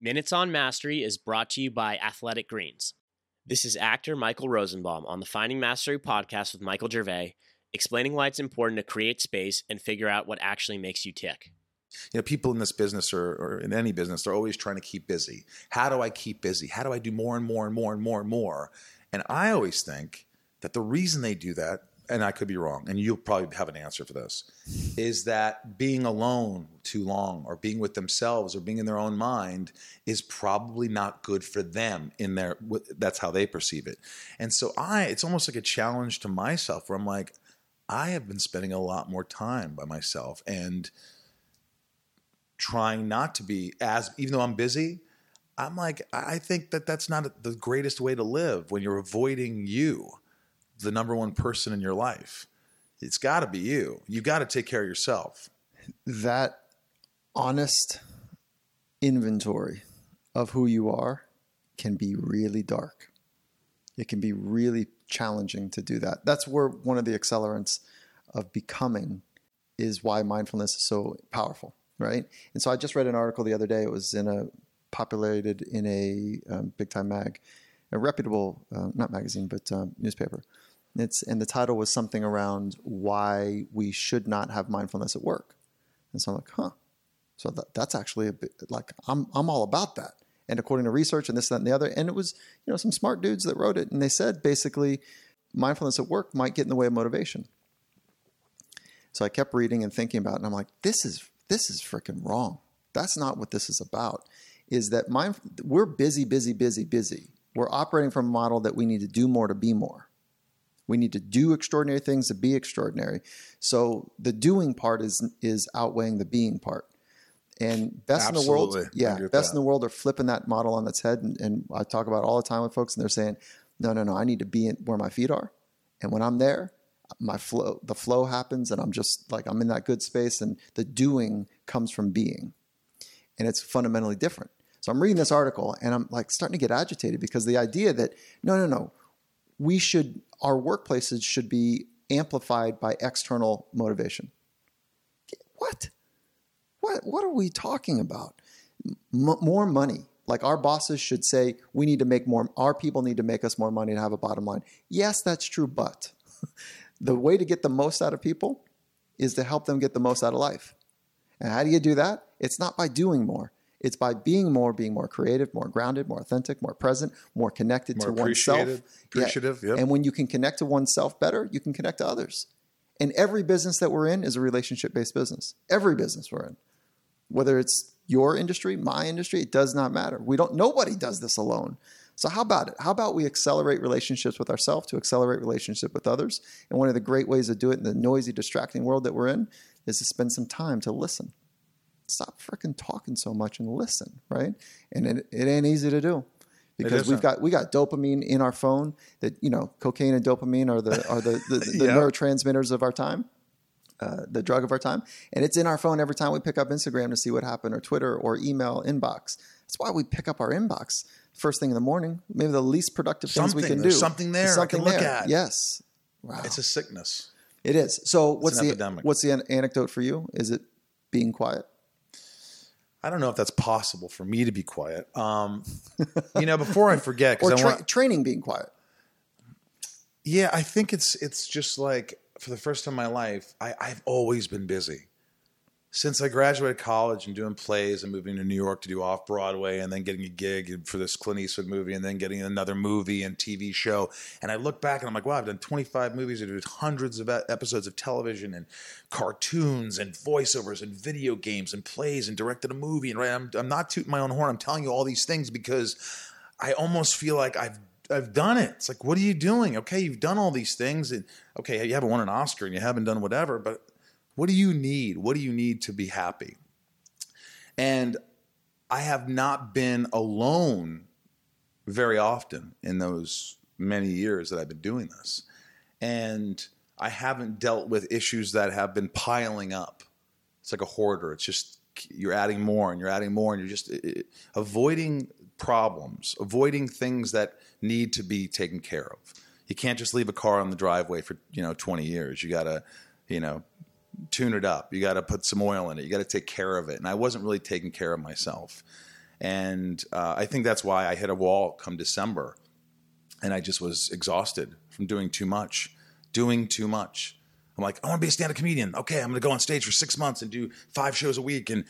Minutes on Mastery is brought to you by Athletic Greens. This is actor Michael Rosenbaum on the Finding Mastery podcast with Michael Gervais, explaining why it's important to create space and figure out what actually makes you tick. You know, people in this business or, or in any business, they're always trying to keep busy. How do I keep busy? How do I do more and more and more and more and more? And I always think that the reason they do that and I could be wrong, and you'll probably have an answer for this, is that being alone too long or being with themselves or being in their own mind is probably not good for them in their that's how they perceive it. And so I it's almost like a challenge to myself where I'm like I have been spending a lot more time by myself and trying not to be as even though I'm busy, I'm like I think that that's not the greatest way to live when you're avoiding you the number one person in your life. It's got to be you. You got to take care of yourself. That honest inventory of who you are can be really dark. It can be really challenging to do that. That's where one of the accelerants of becoming is why mindfulness is so powerful, right? And so I just read an article the other day. It was in a populated in a um, big time mag, a reputable, uh, not magazine, but um, newspaper. It's and the title was something around why we should not have mindfulness at work. And so I'm like, huh. So that, that's actually a bit like I'm I'm all about that. And according to research and this, that, and the other, and it was you know some smart dudes that wrote it, and they said basically mindfulness at work might get in the way of motivation. So I kept reading and thinking about it, and I'm like, this is this is freaking wrong. That's not what this is about. Is that mind? We're busy, busy, busy, busy. We're operating from a model that we need to do more to be more. We need to do extraordinary things to be extraordinary. So the doing part is is outweighing the being part. And best Absolutely. in the world, yeah, best that. in the world are flipping that model on its head. And, and, I talk about all the time with folks, and they're saying, "No, no, no, I need to be in where my feet are, and when I'm there, my flow, the flow happens, and I'm just like I'm in that good space, and the doing comes from being, and it's fundamentally different." So I'm reading this article, and I'm like starting to get agitated because the idea that no, no, no, we should our workplaces should be amplified by external motivation. What? What what are we talking about? M- more money. Like our bosses should say we need to make more our people need to make us more money to have a bottom line. Yes, that's true, but the way to get the most out of people is to help them get the most out of life. And how do you do that? It's not by doing more. It's by being more, being more creative, more grounded, more authentic, more present, more connected more to oneself. Appreciative. Yeah. Yep. And when you can connect to oneself better, you can connect to others. And every business that we're in is a relationship based business. Every business we're in, whether it's your industry, my industry, it does not matter. We don't. Nobody does this alone. So how about it? How about we accelerate relationships with ourselves to accelerate relationship with others? And one of the great ways to do it in the noisy, distracting world that we're in is to spend some time to listen stop freaking talking so much and listen, right? And it, it ain't easy to do because we've got we got dopamine in our phone that you know cocaine and dopamine are the are the the, the neurotransmitters of our time. Uh, the drug of our time, and it's in our phone every time we pick up Instagram to see what happened, or Twitter, or email inbox. That's why we pick up our inbox first thing in the morning. Maybe the least productive things something, we can do. Something there, something I can look there. at. Yes, wow. it's a sickness. It is. So, what's the epidemic. what's the anecdote for you? Is it being quiet? I don't know if that's possible for me to be quiet. Um, you know, before I forget, or tra- want, training being quiet. Yeah, I think it's it's just like for the first time in my life, I, I've always been busy since I graduated college and doing plays and moving to New York to do off Broadway and then getting a gig for this Clint Eastwood movie and then getting another movie and TV show. And I look back and I'm like, wow, I've done 25 movies, I've done hundreds of episodes of television and cartoons and voiceovers and video games and plays and directed a movie. And right, I'm, I'm not tooting my own horn. I'm telling you all these things because I almost feel like I've I've done it. It's like, what are you doing? Okay, you've done all these things, and okay, you haven't won an Oscar and you haven't done whatever, but what do you need? What do you need to be happy? And I have not been alone very often in those many years that I've been doing this. And I haven't dealt with issues that have been piling up. It's like a hoarder. It's just you're adding more and you're adding more and you're just avoiding problems, avoiding things that need to be taken care of. You can't just leave a car on the driveway for, you know, 20 years. You got to, you know, tune it up. You got to put some oil in it. You got to take care of it. And I wasn't really taking care of myself. And uh, I think that's why I hit a wall come December. And I just was exhausted from doing too much, doing too much. I'm like, I want to be a stand up comedian. Okay, I'm going to go on stage for six months and do five shows a week and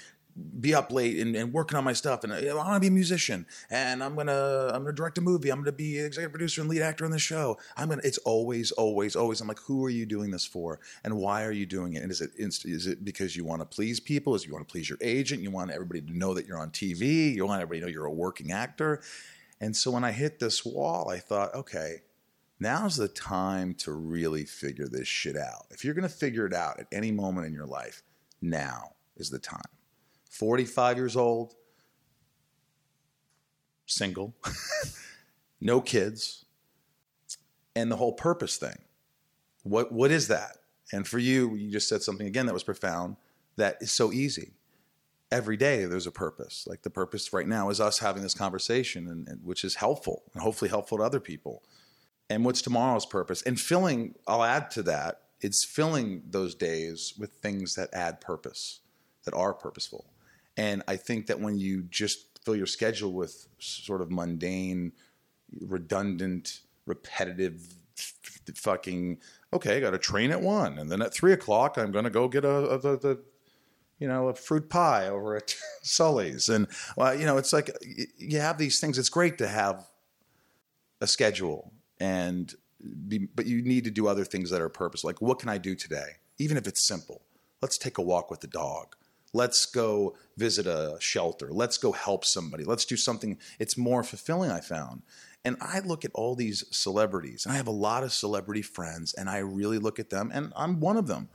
be up late and, and working on my stuff. And I want to be a musician. And I'm gonna I'm gonna direct a movie. I'm gonna be executive producer and lead actor on the show. I'm gonna. It's always, always, always. I'm like, who are you doing this for? And why are you doing it? And is it is it because you want to please people? Is you want to please your agent? You want everybody to know that you're on TV? You want everybody to know you're a working actor? And so when I hit this wall, I thought, okay, now's the time to really figure this shit out. If you're to figure it out at any moment in your life, now is the time. 45 years old, single, no kids, and the whole purpose thing. What what is that? And for you, you just said something again that was profound that is so easy. Every day there's a purpose. Like the purpose right now is us having this conversation, and, and which is helpful and hopefully helpful to other people. And what's tomorrow's purpose? And filling, I'll add to that, it's filling those days with things that add purpose, that are purposeful. And I think that when you just fill your schedule with sort of mundane, redundant, repetitive, fucking, okay, I got to train at one. And then at three o'clock, I'm going to go get a, a, you know, a fruit pie over at Sully's. And, well, you know, it's like you have these things. It's great to have a schedule and be, but you need to do other things that are purpose. Like, what can I do today? Even if it's simple. Let's take a walk with the dog. Let's go visit a shelter. Let's go help somebody. Let's do something. It's more fulfilling, I found. And I look at all these celebrities, and I have a lot of celebrity friends, and I really look at them, and I'm one of them.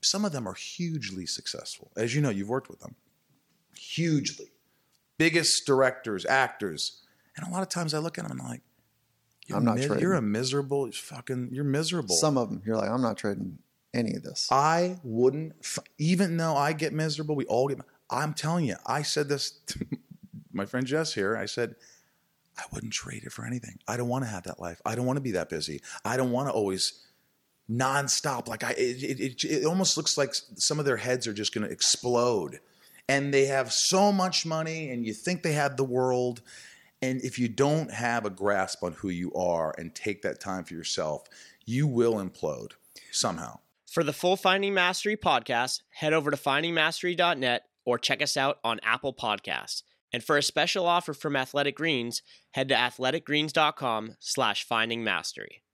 Some of them are hugely successful. As you know, you've worked with them. Hugely. Biggest directors, actors. And a lot of times I look at them and I'm like, you're I'm not mi- trading. You're a miserable fucking. You're miserable. Some of them, you're like, I'm not trading any of this. I wouldn't, even though I get miserable, we all get. I'm telling you, I said this to my friend Jess here. I said, I wouldn't trade it for anything. I don't want to have that life. I don't want to be that busy. I don't want to always nonstop. Like I, it, it, it almost looks like some of their heads are just going to explode, and they have so much money, and you think they have the world. And if you don't have a grasp on who you are and take that time for yourself, you will implode somehow. For the full Finding Mastery podcast, head over to findingmastery.net or check us out on Apple Podcasts. And for a special offer from Athletic Greens, head to athleticgreens.com slash finding mastery.